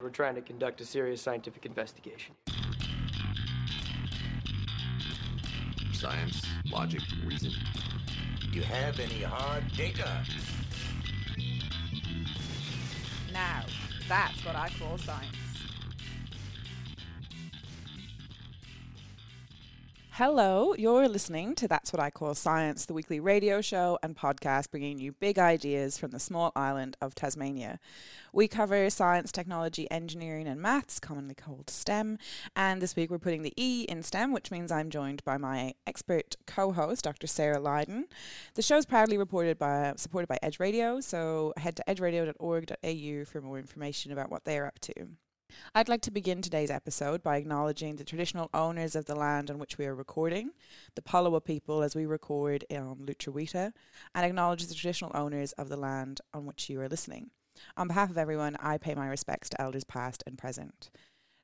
We're trying to conduct a serious scientific investigation. Science, logic, reason. Do you have any hard data? Now, that's what I call science. Hello, you're listening to That's What I Call Science, the weekly radio show and podcast bringing you big ideas from the small island of Tasmania. We cover science, technology, engineering, and maths, commonly called STEM. And this week we're putting the E in STEM, which means I'm joined by my expert co host, Dr. Sarah Lydon. The show is proudly reported by, supported by Edge Radio, so head to edgeradio.org.au for more information about what they're up to. I'd like to begin today's episode by acknowledging the traditional owners of the land on which we are recording, the Palawa people as we record on Lutruwita, and acknowledge the traditional owners of the land on which you are listening. On behalf of everyone, I pay my respects to elders past and present.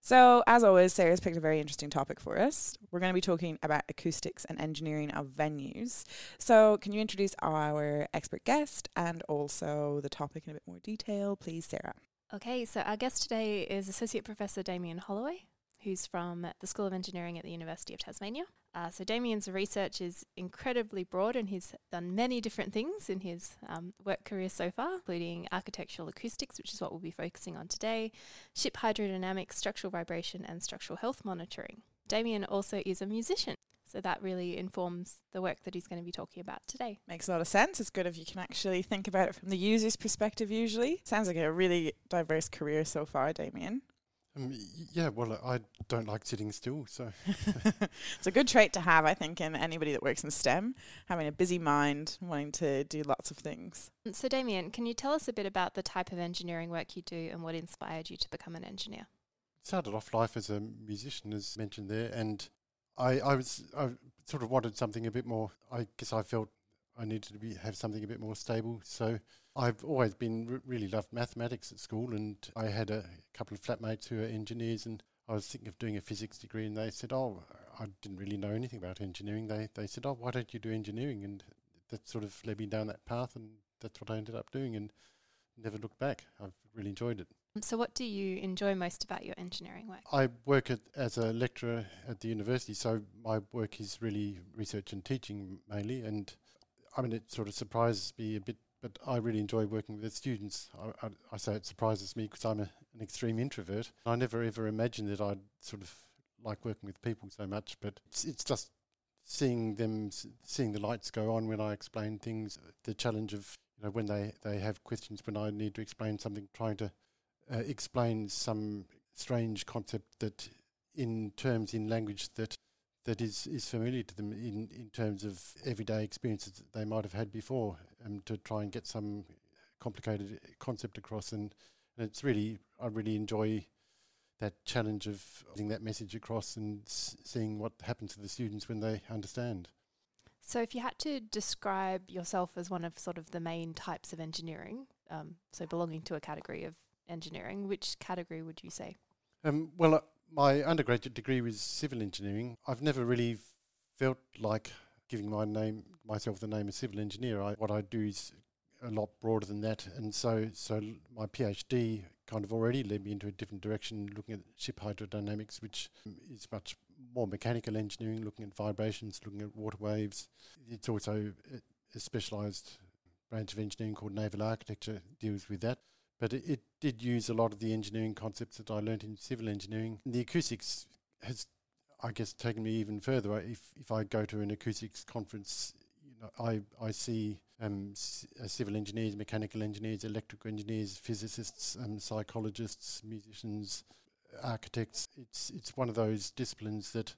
So, as always, Sarah's picked a very interesting topic for us. We're going to be talking about acoustics and engineering of venues. So, can you introduce our expert guest and also the topic in a bit more detail, please, Sarah? Okay, so our guest today is Associate Professor Damien Holloway, who's from the School of Engineering at the University of Tasmania. Uh, so Damien's research is incredibly broad and he's done many different things in his um, work career so far, including architectural acoustics, which is what we'll be focusing on today, ship hydrodynamics, structural vibration, and structural health monitoring. Damien also is a musician. So that really informs the work that he's going to be talking about today. Makes a lot of sense. It's good if you can actually think about it from the user's perspective, usually. Sounds like a really diverse career so far, Damien. Um, yeah, well, I don't like sitting still, so. it's a good trait to have, I think, in anybody that works in STEM, having a busy mind, wanting to do lots of things. So, Damien, can you tell us a bit about the type of engineering work you do and what inspired you to become an engineer? Started off life as a musician, as mentioned there, and I, I was I sort of wanted something a bit more. I guess I felt I needed to be have something a bit more stable. So I've always been r- really loved mathematics at school, and I had a couple of flatmates who are engineers, and I was thinking of doing a physics degree, and they said, "Oh, I didn't really know anything about engineering." They they said, "Oh, why don't you do engineering?" And that sort of led me down that path, and that's what I ended up doing, and never looked back. I've really enjoyed it. So, what do you enjoy most about your engineering work? I work at, as a lecturer at the university, so my work is really research and teaching mainly. And I mean, it sort of surprises me a bit, but I really enjoy working with students. I, I, I say it surprises me because I'm a, an extreme introvert. I never ever imagined that I'd sort of like working with people so much, but it's, it's just seeing them, seeing the lights go on when I explain things, the challenge of you know when they, they have questions when I need to explain something, trying to uh, explain some strange concept that, in terms in language that that is, is familiar to them in, in terms of everyday experiences that they might have had before, um, to try and get some complicated concept across. And, and it's really, I really enjoy that challenge of getting that message across and s- seeing what happens to the students when they understand. So, if you had to describe yourself as one of sort of the main types of engineering, um, so belonging to a category of engineering, which category would you say? Um, well, uh, my undergraduate degree was civil engineering. I've never really felt like giving my name myself the name of civil engineer. I, what I do is a lot broader than that, and so so my PhD kind of already led me into a different direction, looking at ship hydrodynamics, which is much more mechanical engineering, looking at vibrations, looking at water waves. It's also a specialised branch of engineering called naval architecture deals with that but it, it, did use a lot of the engineering concepts that I learned in civil engineering. The acoustics has, I guess, taken me even further. If if I go to an acoustics conference, you know, I I see um, c- uh, civil engineers, mechanical engineers, electrical engineers, physicists, um, psychologists, musicians, architects. It's it's one of those disciplines that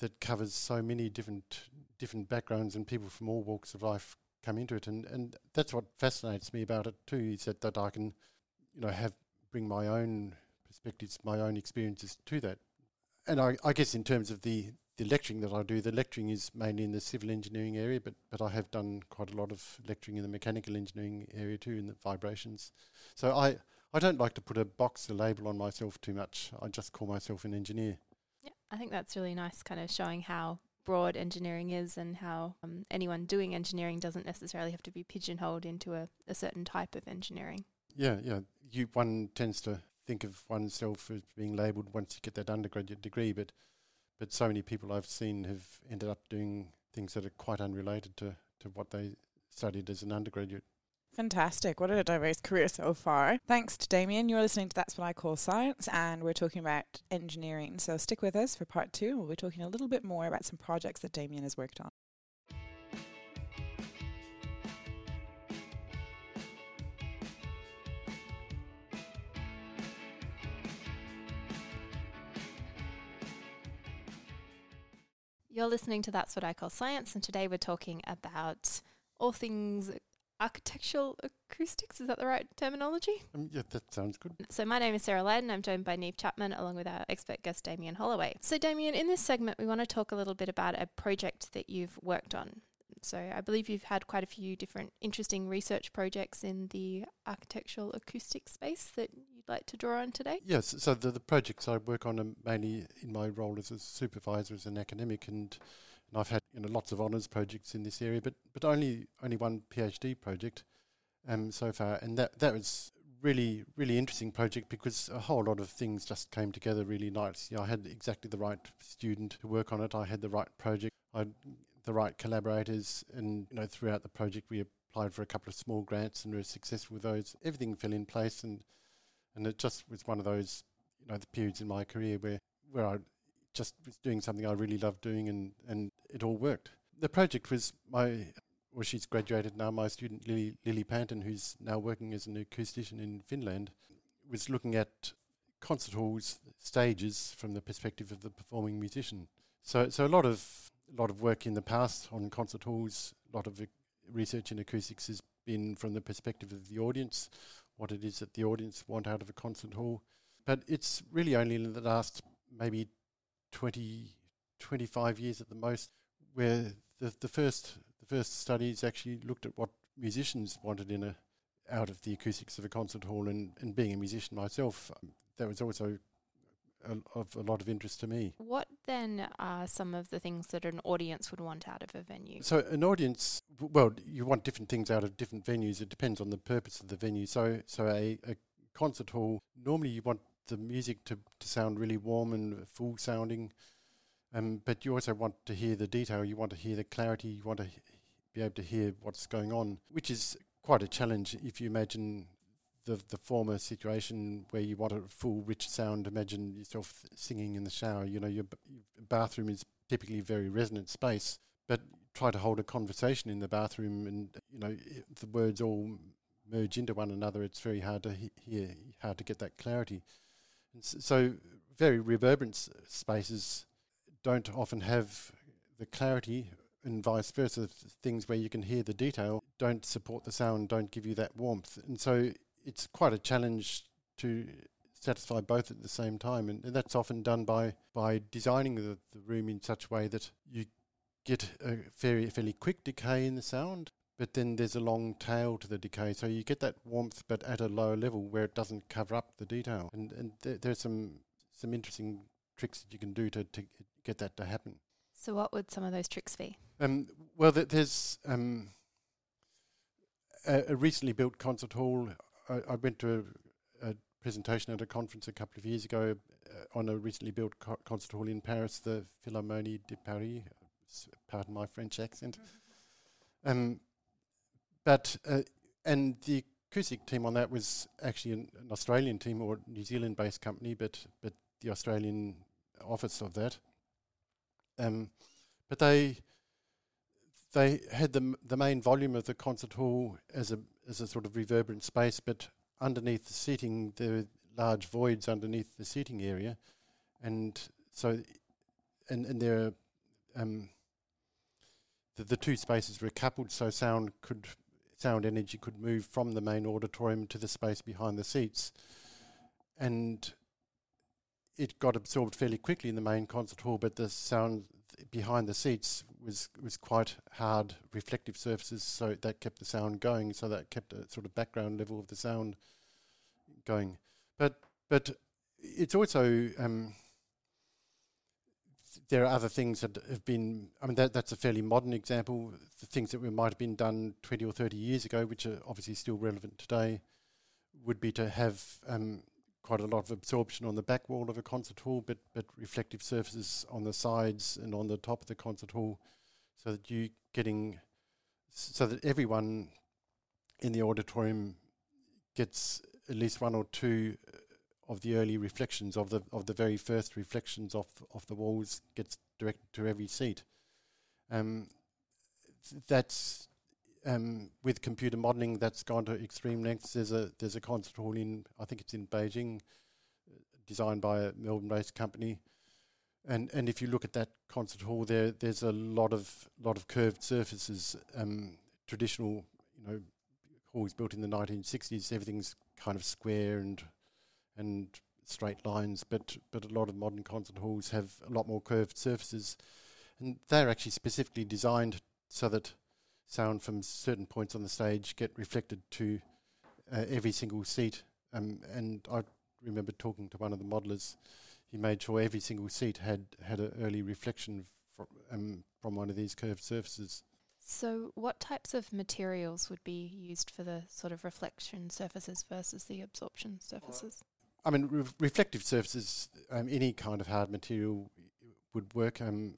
that covers so many different different backgrounds and people from all walks of life come into it, and and that's what fascinates me about it too. Is that that I can you know, have bring my own perspectives, my own experiences to that. And I, I guess in terms of the, the lecturing that I do, the lecturing is mainly in the civil engineering area, but, but I have done quite a lot of lecturing in the mechanical engineering area too, in the vibrations. So I, I don't like to put a box, a label on myself too much. I just call myself an engineer. Yeah, I think that's really nice, kind of showing how broad engineering is and how um, anyone doing engineering doesn't necessarily have to be pigeonholed into a, a certain type of engineering. Yeah, yeah. You one tends to think of oneself as being labelled once you get that undergraduate degree, but but so many people I've seen have ended up doing things that are quite unrelated to, to what they studied as an undergraduate. Fantastic. What a diverse career so far. Thanks to Damien. You're listening to That's What I Call Science, and we're talking about engineering. So stick with us for part two. We'll be talking a little bit more about some projects that Damien has worked on. You're listening to That's What I Call Science, and today we're talking about all things architectural acoustics. Is that the right terminology? Um, yeah, that sounds good. So, my name is Sarah Lydon. I'm joined by Neve Chapman along with our expert guest, Damien Holloway. So, Damien, in this segment, we want to talk a little bit about a project that you've worked on. So, I believe you've had quite a few different interesting research projects in the architectural acoustic space that like to draw on today. Yes, so the, the projects I work on are mainly in my role as a supervisor, as an academic, and and I've had you know lots of honours projects in this area, but but only only one PhD project um, so far, and that that was really really interesting project because a whole lot of things just came together really nicely. I had exactly the right student to work on it. I had the right project. I had the right collaborators, and you know throughout the project we applied for a couple of small grants and were successful with those. Everything fell in place, and and it just was one of those you know the periods in my career where where I just was doing something I really loved doing, and, and it all worked. The project was my, well, she's graduated now. My student Lily, Lily Panton, who's now working as an acoustician in Finland, was looking at concert halls stages from the perspective of the performing musician. So, so a lot of a lot of work in the past on concert halls, a lot of research in acoustics has been from the perspective of the audience, what it is that the audience want out of a concert hall. But it's really only in the last maybe 20, 25 years at the most, where the, the first the first studies actually looked at what musicians wanted in a out of the acoustics of a concert hall, and, and being a musician myself, um, that was also a, of a lot of interest to me. What then are some of the things that an audience would want out of a venue? So an audience, well, you want different things out of different venues. It depends on the purpose of the venue. So so a, a concert hall normally you want the music to, to sound really warm and full sounding. Um, but you also want to hear the detail, you want to hear the clarity, you want to be able to hear what's going on, which is quite a challenge if you imagine the the former situation where you want a full rich sound. Imagine yourself singing in the shower. You know, your, your bathroom is typically a very resonant space, but try to hold a conversation in the bathroom, and you know the words all merge into one another. It's very hard to he- hear, hard to get that clarity. And so, very reverberant spaces don't often have the clarity, and vice versa. Things where you can hear the detail don't support the sound, don't give you that warmth, and so it's quite a challenge to satisfy both at the same time, and, and that's often done by by designing the, the room in such a way that you get a very fairly quick decay in the sound, but then there's a long tail to the decay, so you get that warmth, but at a lower level where it doesn't cover up the detail. And and th- there's some some interesting tricks that you can do to, to get that to happen. So, what would some of those tricks be? Um, well, th- there's um, a, a recently built concert hall. I, I went to a, a presentation at a conference a couple of years ago uh, on a recently built co- concert hall in Paris, the Philharmonie de Paris. Pardon my French accent. Um, but uh, and the acoustic team on that was actually an, an Australian team or New Zealand-based company, but but the Australian office of that. Um, but they they had the m- the main volume of the concert hall as a as a sort of reverberant space, but underneath the seating there are large voids underneath the seating area, and so and and there are, um, the the two spaces were coupled, so sound could sound energy could move from the main auditorium to the space behind the seats, and it got absorbed fairly quickly in the main concert hall, but the sound behind the seats was was quite hard reflective surfaces, so that kept the sound going. So that kept a sort of background level of the sound going. But but it's also um, there are other things that have been. I mean, that that's a fairly modern example. The things that we might have been done twenty or thirty years ago, which are obviously still relevant today, would be to have um, quite a lot of absorption on the back wall of a concert hall, but but reflective surfaces on the sides and on the top of the concert hall, so that you getting so that everyone in the auditorium gets at least one or two uh, of the early reflections of the of the very first reflections of of the walls gets directed to every seat. Um, that's um, with computer modelling that's gone to extreme lengths. There's a there's a concert hall in I think it's in Beijing, uh, designed by a Melbourne-based company, and and if you look at that concert hall, there there's a lot of lot of curved surfaces. Um, traditional, you know, halls built in the 1960s, everything's kind of square and and straight lines, but but a lot of modern concert halls have a lot more curved surfaces, and they're actually specifically designed so that sound from certain points on the stage get reflected to uh, every single seat. Um, and I remember talking to one of the modelers. He made sure every single seat had had an early reflection fr- um, from one of these curved surfaces. So, what types of materials would be used for the sort of reflection surfaces versus the absorption surfaces? I mean, re- reflective surfaces, um, any kind of hard material would work. Um,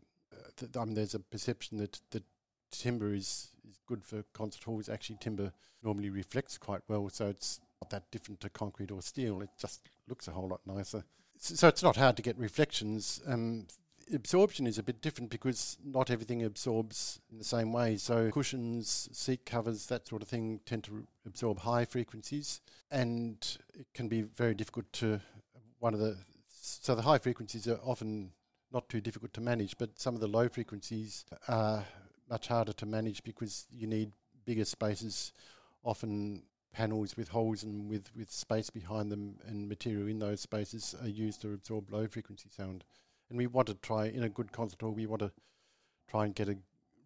th- I mean, there's a perception that, that timber is, is good for concert halls. Actually, timber normally reflects quite well, so it's not that different to concrete or steel. It just looks a whole lot nicer. So it's not hard to get reflections. Um, absorption is a bit different because not everything absorbs in the same way. So cushions, seat covers, that sort of thing tend to absorb high frequencies, and it can be very difficult to one of the so the high frequencies are often not too difficult to manage, but some of the low frequencies are much harder to manage because you need bigger spaces, often panels with holes and with, with space behind them and material in those spaces are used to absorb low frequency sound. And we want to try, in a good concert hall, we want to try and get a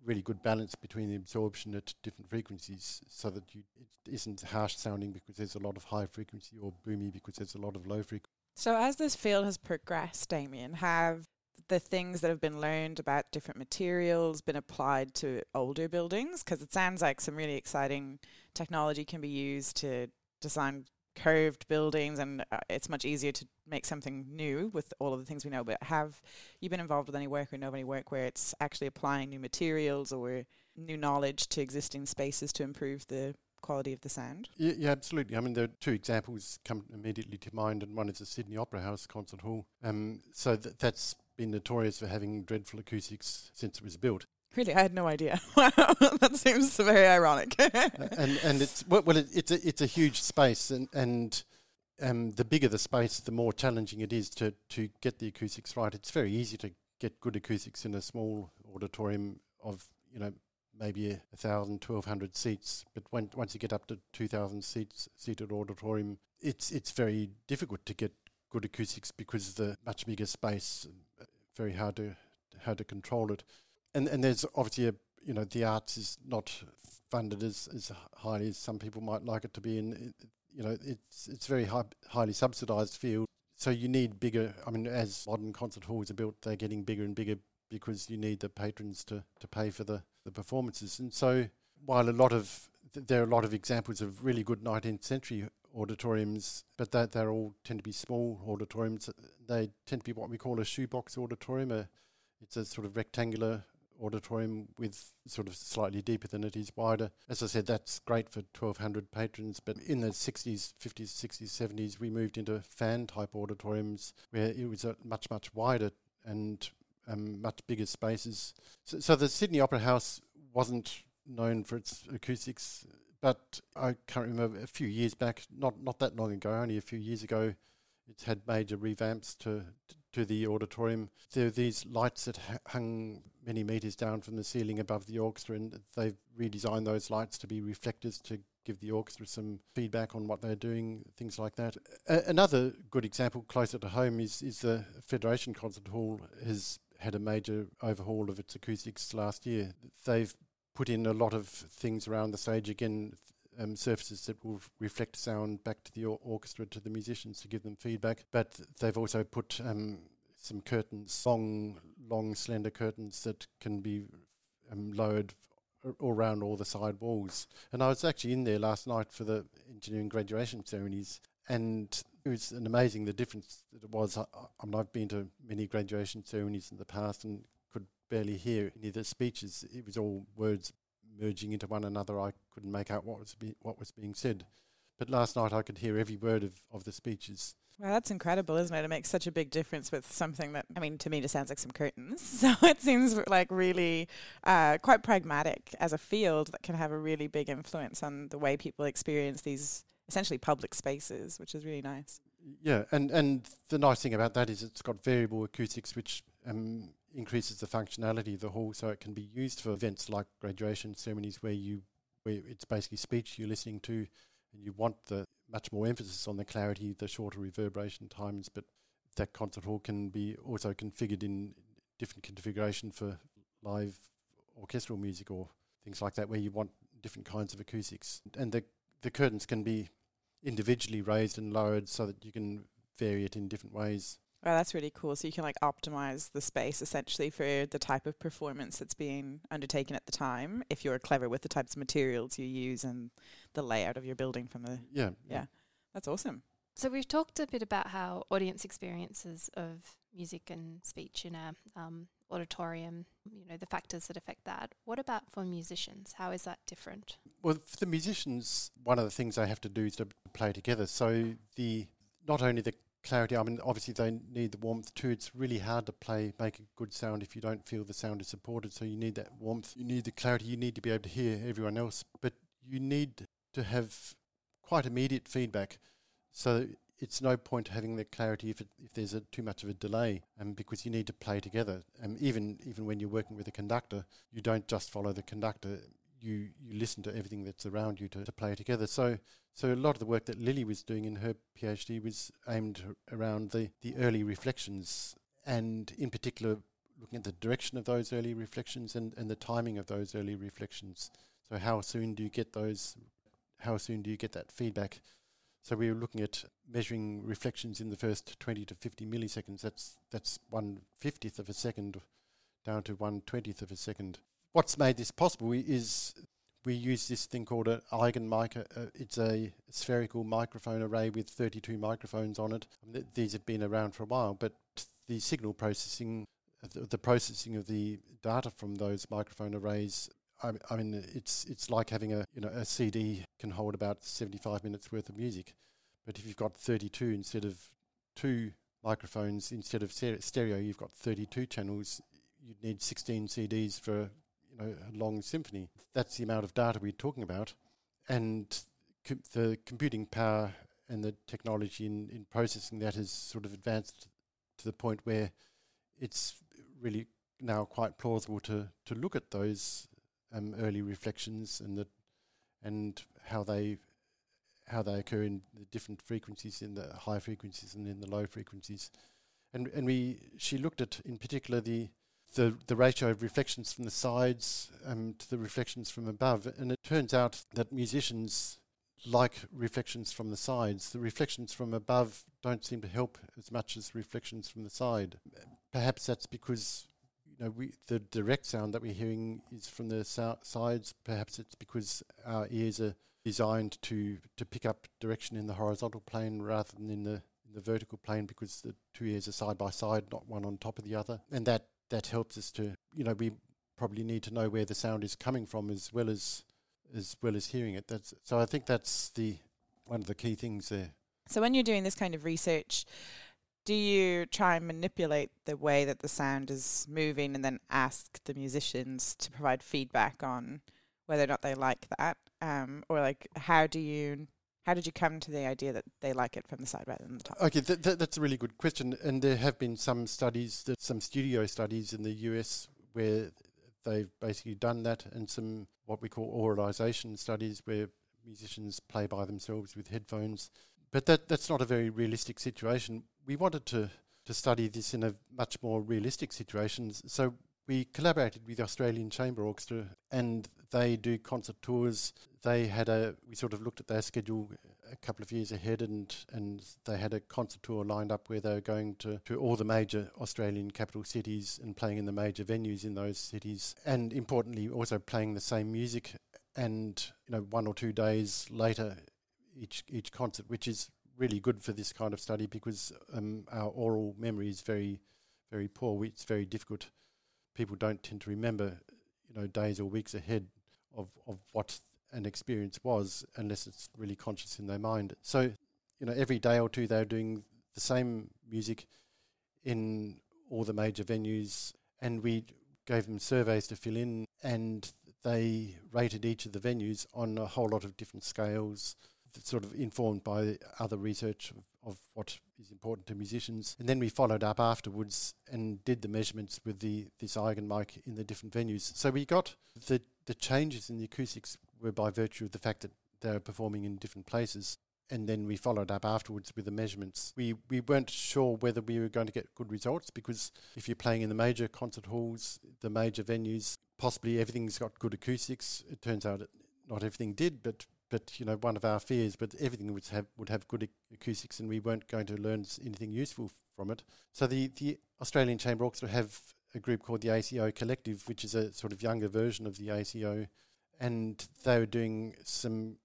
really good balance between the absorption at different frequencies so that you, it isn't harsh sounding because there's a lot of high frequency or boomy because there's a lot of low frequency. So, as this field has progressed, Damien, have the things that have been learned about different materials been applied to older buildings? Because it sounds like some really exciting technology can be used to design curved buildings, and uh, it's much easier to make something new with all of the things we know. But have you been involved with any work or know of any work where it's actually applying new materials or new knowledge to existing spaces to improve the quality of the sound? Yeah, yeah, absolutely. I mean, there are two examples come immediately to mind, and one is the Sydney Opera House concert hall. Um, so th- that's been notorious for having dreadful acoustics since it was built. Really, I had no idea. Wow, that seems very ironic. Uh, and and it's well, well it, it's a it's a huge space, and and um, the bigger the space, the more challenging it is to to get the acoustics right. It's very easy to get good acoustics in a small auditorium of you know maybe a, a thousand, twelve hundred seats, but when, once you get up to two thousand seats seated auditorium, it's it's very difficult to get good acoustics because of the much bigger space. uh, Very hard to hard to control it, and and there's obviously a you know the arts is not funded as, as highly as some people might like it to be, and you know it's it's very high, highly subsidised field. So you need bigger. I mean, as modern concert halls are built, they're getting bigger and bigger because you need the patrons to, to pay for the, the performances. And so, while a lot of there are a lot of examples of really good 19th century auditoriums, but that they're all tend to be small auditoriums. They tend to be what we call a shoebox auditorium. A, it's a sort of rectangular auditorium with sort of slightly deeper than it is wider. As I said, that's great for 1,200 patrons, but in the 60s, 50s, 60s, 70s, we moved into fan type auditoriums where it was much, much wider and um, much bigger spaces. So, so the Sydney Opera House wasn't known for its acoustics, but I can't remember a few years back, not not that long ago, only a few years ago, it's had major revamps to to the auditorium. There are these lights that hung many meters down from the ceiling above the orchestra, and they've redesigned those lights to be reflectors to give the orchestra some feedback on what they're doing, things like that. A- another good example closer to home is is the Federation Concert Hall has had a major overhaul of its acoustics last year. They've put in a lot of things around the stage again. Um, surfaces that will reflect sound back to the or- orchestra to the musicians to give them feedback, but they've also put um, some curtains, long, long, slender curtains that can be um, lowered all around all the side walls. And I was actually in there last night for the engineering graduation ceremonies, and it was an amazing the difference that it was. I, I mean, I've been to many graduation ceremonies in the past and barely hear any of the speeches. It was all words merging into one another. I couldn't make out what was be, what was being said. But last night I could hear every word of, of the speeches. Well, that's incredible, isn't it? It makes such a big difference with something that, I mean, to me, just sounds like some curtains. So it seems like really uh, quite pragmatic as a field that can have a really big influence on the way people experience these essentially public spaces, which is really nice. Yeah, and, and the nice thing about that is it's got variable acoustics, which um, increases the functionality of the hall, so it can be used for events like graduation ceremonies where you where it's basically speech you're listening to, and you want the much more emphasis on the clarity, the shorter reverberation times, but that concert hall can be also configured in different configuration for live orchestral music or things like that, where you want different kinds of acoustics. And the the curtains can be individually raised and lowered so that you can vary it in different ways. Oh, that's really cool. So you can like optimize the space essentially for the type of performance that's being undertaken at the time. If you're clever with the types of materials you use and the layout of your building from the yeah yeah, that's awesome. So we've talked a bit about how audience experiences of music and speech in a um, auditorium, you know, the factors that affect that. What about for musicians? How is that different? Well, for the musicians, one of the things they have to do is to play together. So the not only the clarity. I mean, obviously they need the warmth too. It's really hard to play, make a good sound if you don't feel the sound is supported. So you need that warmth. You need the clarity. You need to be able to hear everyone else, but you need to have quite immediate feedback. So it's no point having the clarity if, it, if there's a, too much of a delay, um, because you need to play together. Um, even even when you're working with a conductor, you don't just follow the conductor. You you listen to everything that's around you to, to play together. So so a lot of the work that Lily was doing in her PhD was aimed around the, the early reflections and in particular looking at the direction of those early reflections and, and the timing of those early reflections. So how soon do you get those how soon do you get that feedback? So we were looking at measuring reflections in the first 20 to 50 milliseconds. That's that's one fiftieth of a second down to one twentieth of a second. What's made this possible is we use this thing called an Eigenmike. Uh, it's a spherical microphone array with 32 microphones on it. Th- these have been around for a while, but the signal processing, uh, the, the, processing of the data from those microphone arrays. I, I, mean, it's it's like having a you know a CD can hold about 75 minutes worth of music, but if you've got 32 instead of two microphones instead of stereo, you've got 32 channels. You'd need 16 CDs for you know, a long symphony. That's the amount of data we're talking about. And com- the computing power and the technology in, in processing that has sort of advanced to the point where it's really now quite plausible to, to look at those um, early reflections and the and how they how they occur in the different frequencies in the high frequencies and in the low frequencies. And and we she looked at in particular the the, the ratio of reflections from the sides um, to the reflections from above. And it turns out that musicians like reflections from the sides. The reflections from above don't seem to help as much as reflections from the side. Perhaps that's because you know we, the direct sound that we're hearing is from the so- sides. Perhaps it's because our ears are designed to to pick up direction in the horizontal plane rather than in the in the vertical plane because the two ears are side by side, not one on top of the other, and that that helps us to, you know, we probably need to know where the sound is coming from as well as as well as hearing it. That's so. I think that's the one of the key things there. So when you're doing this kind of research, do you try and manipulate the way that the sound is moving, and then ask the musicians to provide feedback on whether or not they like that, um, or like how do you how did you come to the idea that they like it from the side rather than the top? Okay, th- th- that's a really good question. And there have been some studies, some studio studies in the US where they've basically done that, and some what we call auralization studies where musicians play by themselves with headphones. But that that's not a very realistic situation. We wanted to to study this in a much more realistic situation. So we collaborated with the Australian Chamber Orchestra and they do concert tours. They had a, we sort of looked at their schedule a couple of years ahead and, and they had a concert tour lined up where they were going to, to all the major Australian capital cities and playing in the major venues in those cities. And importantly, also playing the same music and, you know, one or two days later, each, each concert, which is really good for this kind of study because um, our aural memory is very, very poor. It's very difficult. People don't tend to remember, you know, days or weeks ahead of, of what an experience was unless it's really conscious in their mind. So, you know, every day or two they're doing the same music in all the major venues, and we gave them surveys to fill in, and they rated each of the venues on a whole lot of different scales, sort of informed by other research of, what is important to musicians. And then we followed up afterwards and did the measurements with the this Eigenmike in the different venues. So we got the the changes in the acoustics were by virtue of the fact that they were performing in different places. And then we followed up afterwards with the measurements. We we weren't sure whether we were going to get good results because if you're playing in the major concert halls, the major venues, possibly everything's got good acoustics. It turns out it, not everything did, but but you know one of our fears, but everything would have would have good acoustics, and we weren't going to learn anything useful from it. So the the Australian Chamber Orchestra have a group called the ACO Collective, which is a sort of younger version of the ACO, and they were doing some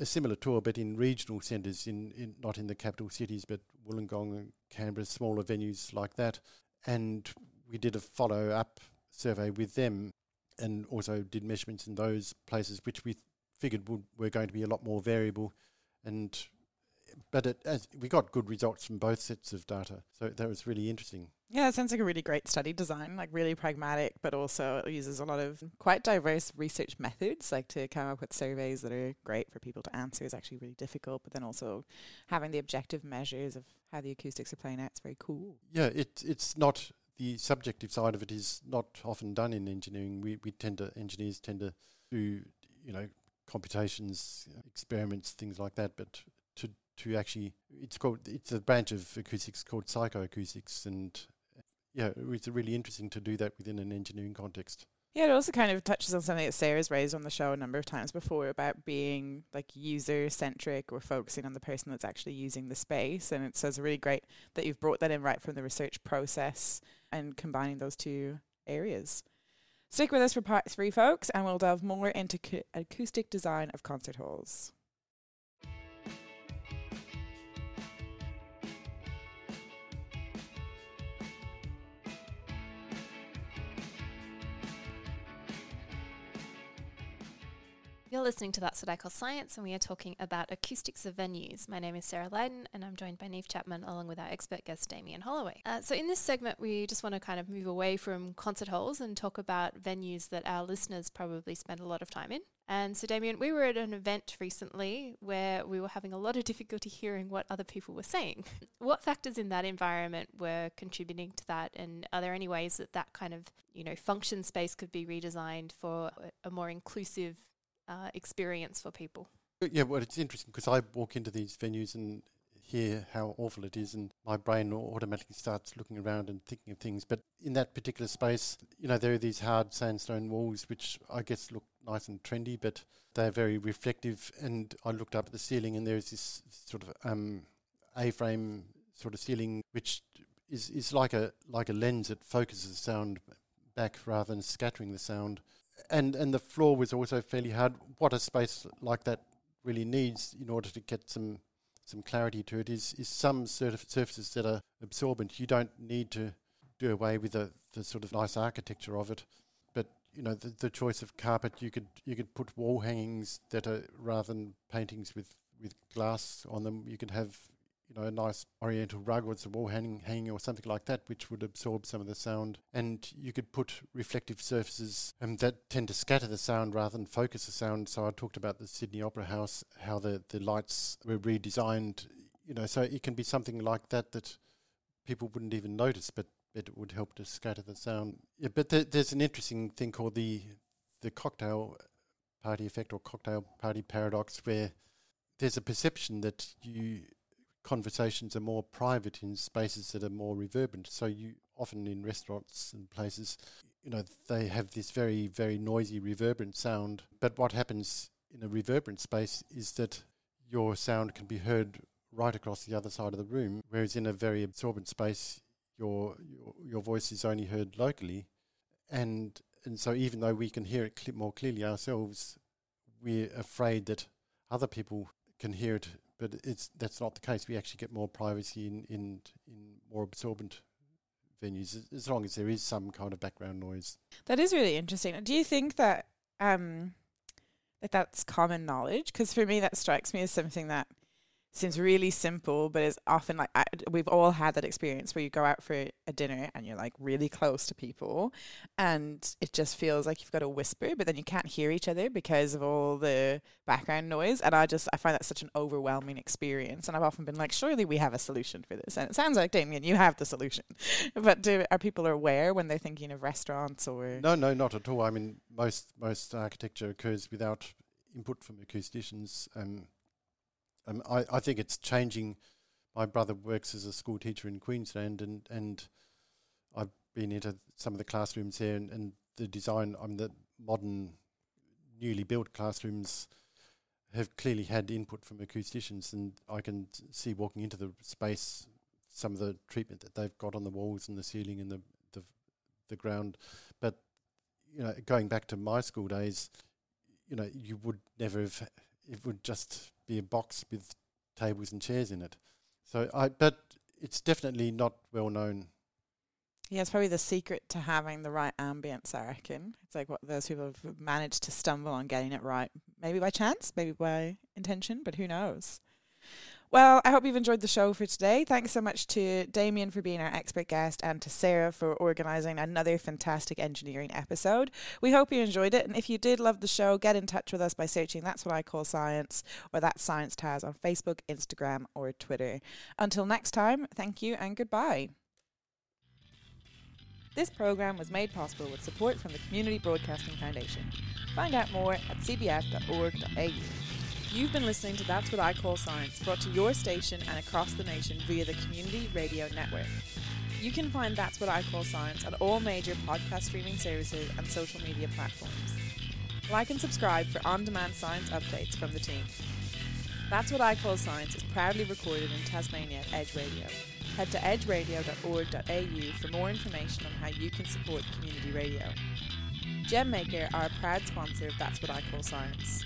a similar tour, but in regional centres, in, in not in the capital cities, but Wollongong and Canberra, smaller venues like that. And we did a follow up survey with them, and also did measurements in those places, which we figured would, were going to be a lot more variable, and but it, as we got good results from both sets of data, so that was really interesting. Yeah, it sounds like a really great study design, like really pragmatic, but also it uses a lot of quite diverse research methods, like to come up with surveys that are great for people to answer is actually really difficult, but then also having the objective measures of how the acoustics are playing out is very cool. Yeah, it it's not the subjective side of it is not often done in engineering. We we tend to engineers tend to do you know computations, experiments, things like that, but to to actually it's called it's a branch of acoustics called psychoacoustics and yeah, it's really interesting to do that within an engineering context. Yeah, it also kind of touches on something that Sarah's raised on the show a number of times before about being like user centric or focusing on the person that's actually using the space. And it says really great that you've brought that in right from the research process and combining those two areas. Stick with us for part three, folks, and we'll delve more into acoustic design of concert halls. You're listening to That's What I Call Science, and we are talking about acoustics of venues. My name is Sarah Lydon, and I'm joined by Neve Chapman along with our expert guest, Damien Holloway. Uh, so, in this segment, we just want to kind of move away from concert halls and talk about venues that our listeners probably spend a lot of time in. And so, Damien, we were at an event recently where we were having a lot of difficulty hearing what other people were saying. what factors in that environment were contributing to that? And are there any ways that that kind of, you know, function space could be redesigned for a more inclusive uh, experience for people. Yeah, well, it's interesting because I walk into these venues and hear how awful it is, and my brain automatically starts looking around and thinking of things. But in that particular space, you know, there are these hard sandstone walls, which I guess look nice and trendy, but they're very reflective. And I looked up at the ceiling, and there's this sort of um, A-frame sort of ceiling, which is is like a like a lens that focuses sound back rather than scattering the sound and and the floor was also fairly hard. What a space like that really needs in order to get some some clarity to it is is some surf- surfaces that are absorbent. You don't need to do away with the, the sort of nice architecture of it, but you know the, the choice of carpet. You could you could put wall hangings that are rather than paintings with with glass on them. You could have you know, a nice oriental rug or some wall hanging, hanging or something like that, which would absorb some of the sound. And you could put reflective surfaces um, that tend to scatter the sound rather than focus the sound. So I talked about the Sydney Opera House, how the, the lights were redesigned, you know, so it can be something like that that people wouldn't even notice, but it would help to scatter the sound. Yeah, but th- there's an interesting thing called the the cocktail party effect or cocktail party paradox, where there's a perception that you conversations are more private in spaces that are more reverberant. So you often in restaurants and places, you know, they have this very, very noisy, reverberant sound. But what happens in a reverberant space is that your sound can be heard right across the other side of the room, whereas in a very absorbent space, your your, your voice is only heard locally, and and so even though we can hear it cl- more clearly ourselves, we're afraid that other people can hear it but it's that's not the case. We actually get more privacy in in, in more absorbent venues as, long as there is some kind of background noise. That is really interesting. Do you think that um, that that's common knowledge? Because for me, that strikes me as something that seems really simple, but it's often like I, we've all had that experience where you go out for a dinner and you're like really close to people, and it just feels like you've got to whisper, but then you can't hear each other because of all the background noise. And I just I find that such an overwhelming experience. And I've often been like, surely we have a solution for this. And it sounds like Damien, you have the solution. but do are people aware when they're thinking of restaurants or? No, no, not at all. I mean, most most architecture occurs without input from acousticians. Um, um, I, I think it's changing. My brother works as a school teacher in Queensland, and, and I've been into some of the classrooms there, and, and the design. I'm the modern, newly built classrooms have clearly had input from acousticians, and I can see walking into the space some of the treatment that they've got on the walls and the ceiling and the the, the ground. But you know, going back to my school days, you know, you would never have. It would just be a box with tables and chairs in it. So I, but it's definitely not well known. Yeah, it's probably the secret to having the right ambience, I reckon. It's like what those people have managed to stumble on getting it right. Maybe by chance, maybe by intention, but who knows? Well, I hope you've enjoyed the show for today. Thanks so much to Damien for being our expert guest and to Sarah for organising another fantastic engineering episode. We hope you enjoyed it. And if you did love the show, get in touch with us by searching That's What I Call Science or That Science Taz on Facebook, Instagram, or Twitter. Until next time, thank you and goodbye. This program was made possible with support from the Community Broadcasting Foundation. Find out more at cbf.org.au. You've been listening to That's What I Call Science, brought to your station and across the nation via the Community Radio Network. You can find That's What I Call Science on all major podcast streaming services and social media platforms. Like and subscribe for on demand science updates from the team. That's What I Call Science is proudly recorded in Tasmania at Edge Radio. Head to edgeradio.org.au for more information on how you can support community radio. GemMaker are a proud sponsor of That's What I Call Science.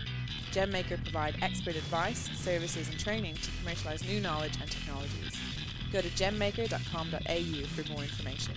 GemMaker provide expert advice, services and training to commercialise new knowledge and technologies. Go to gemmaker.com.au for more information.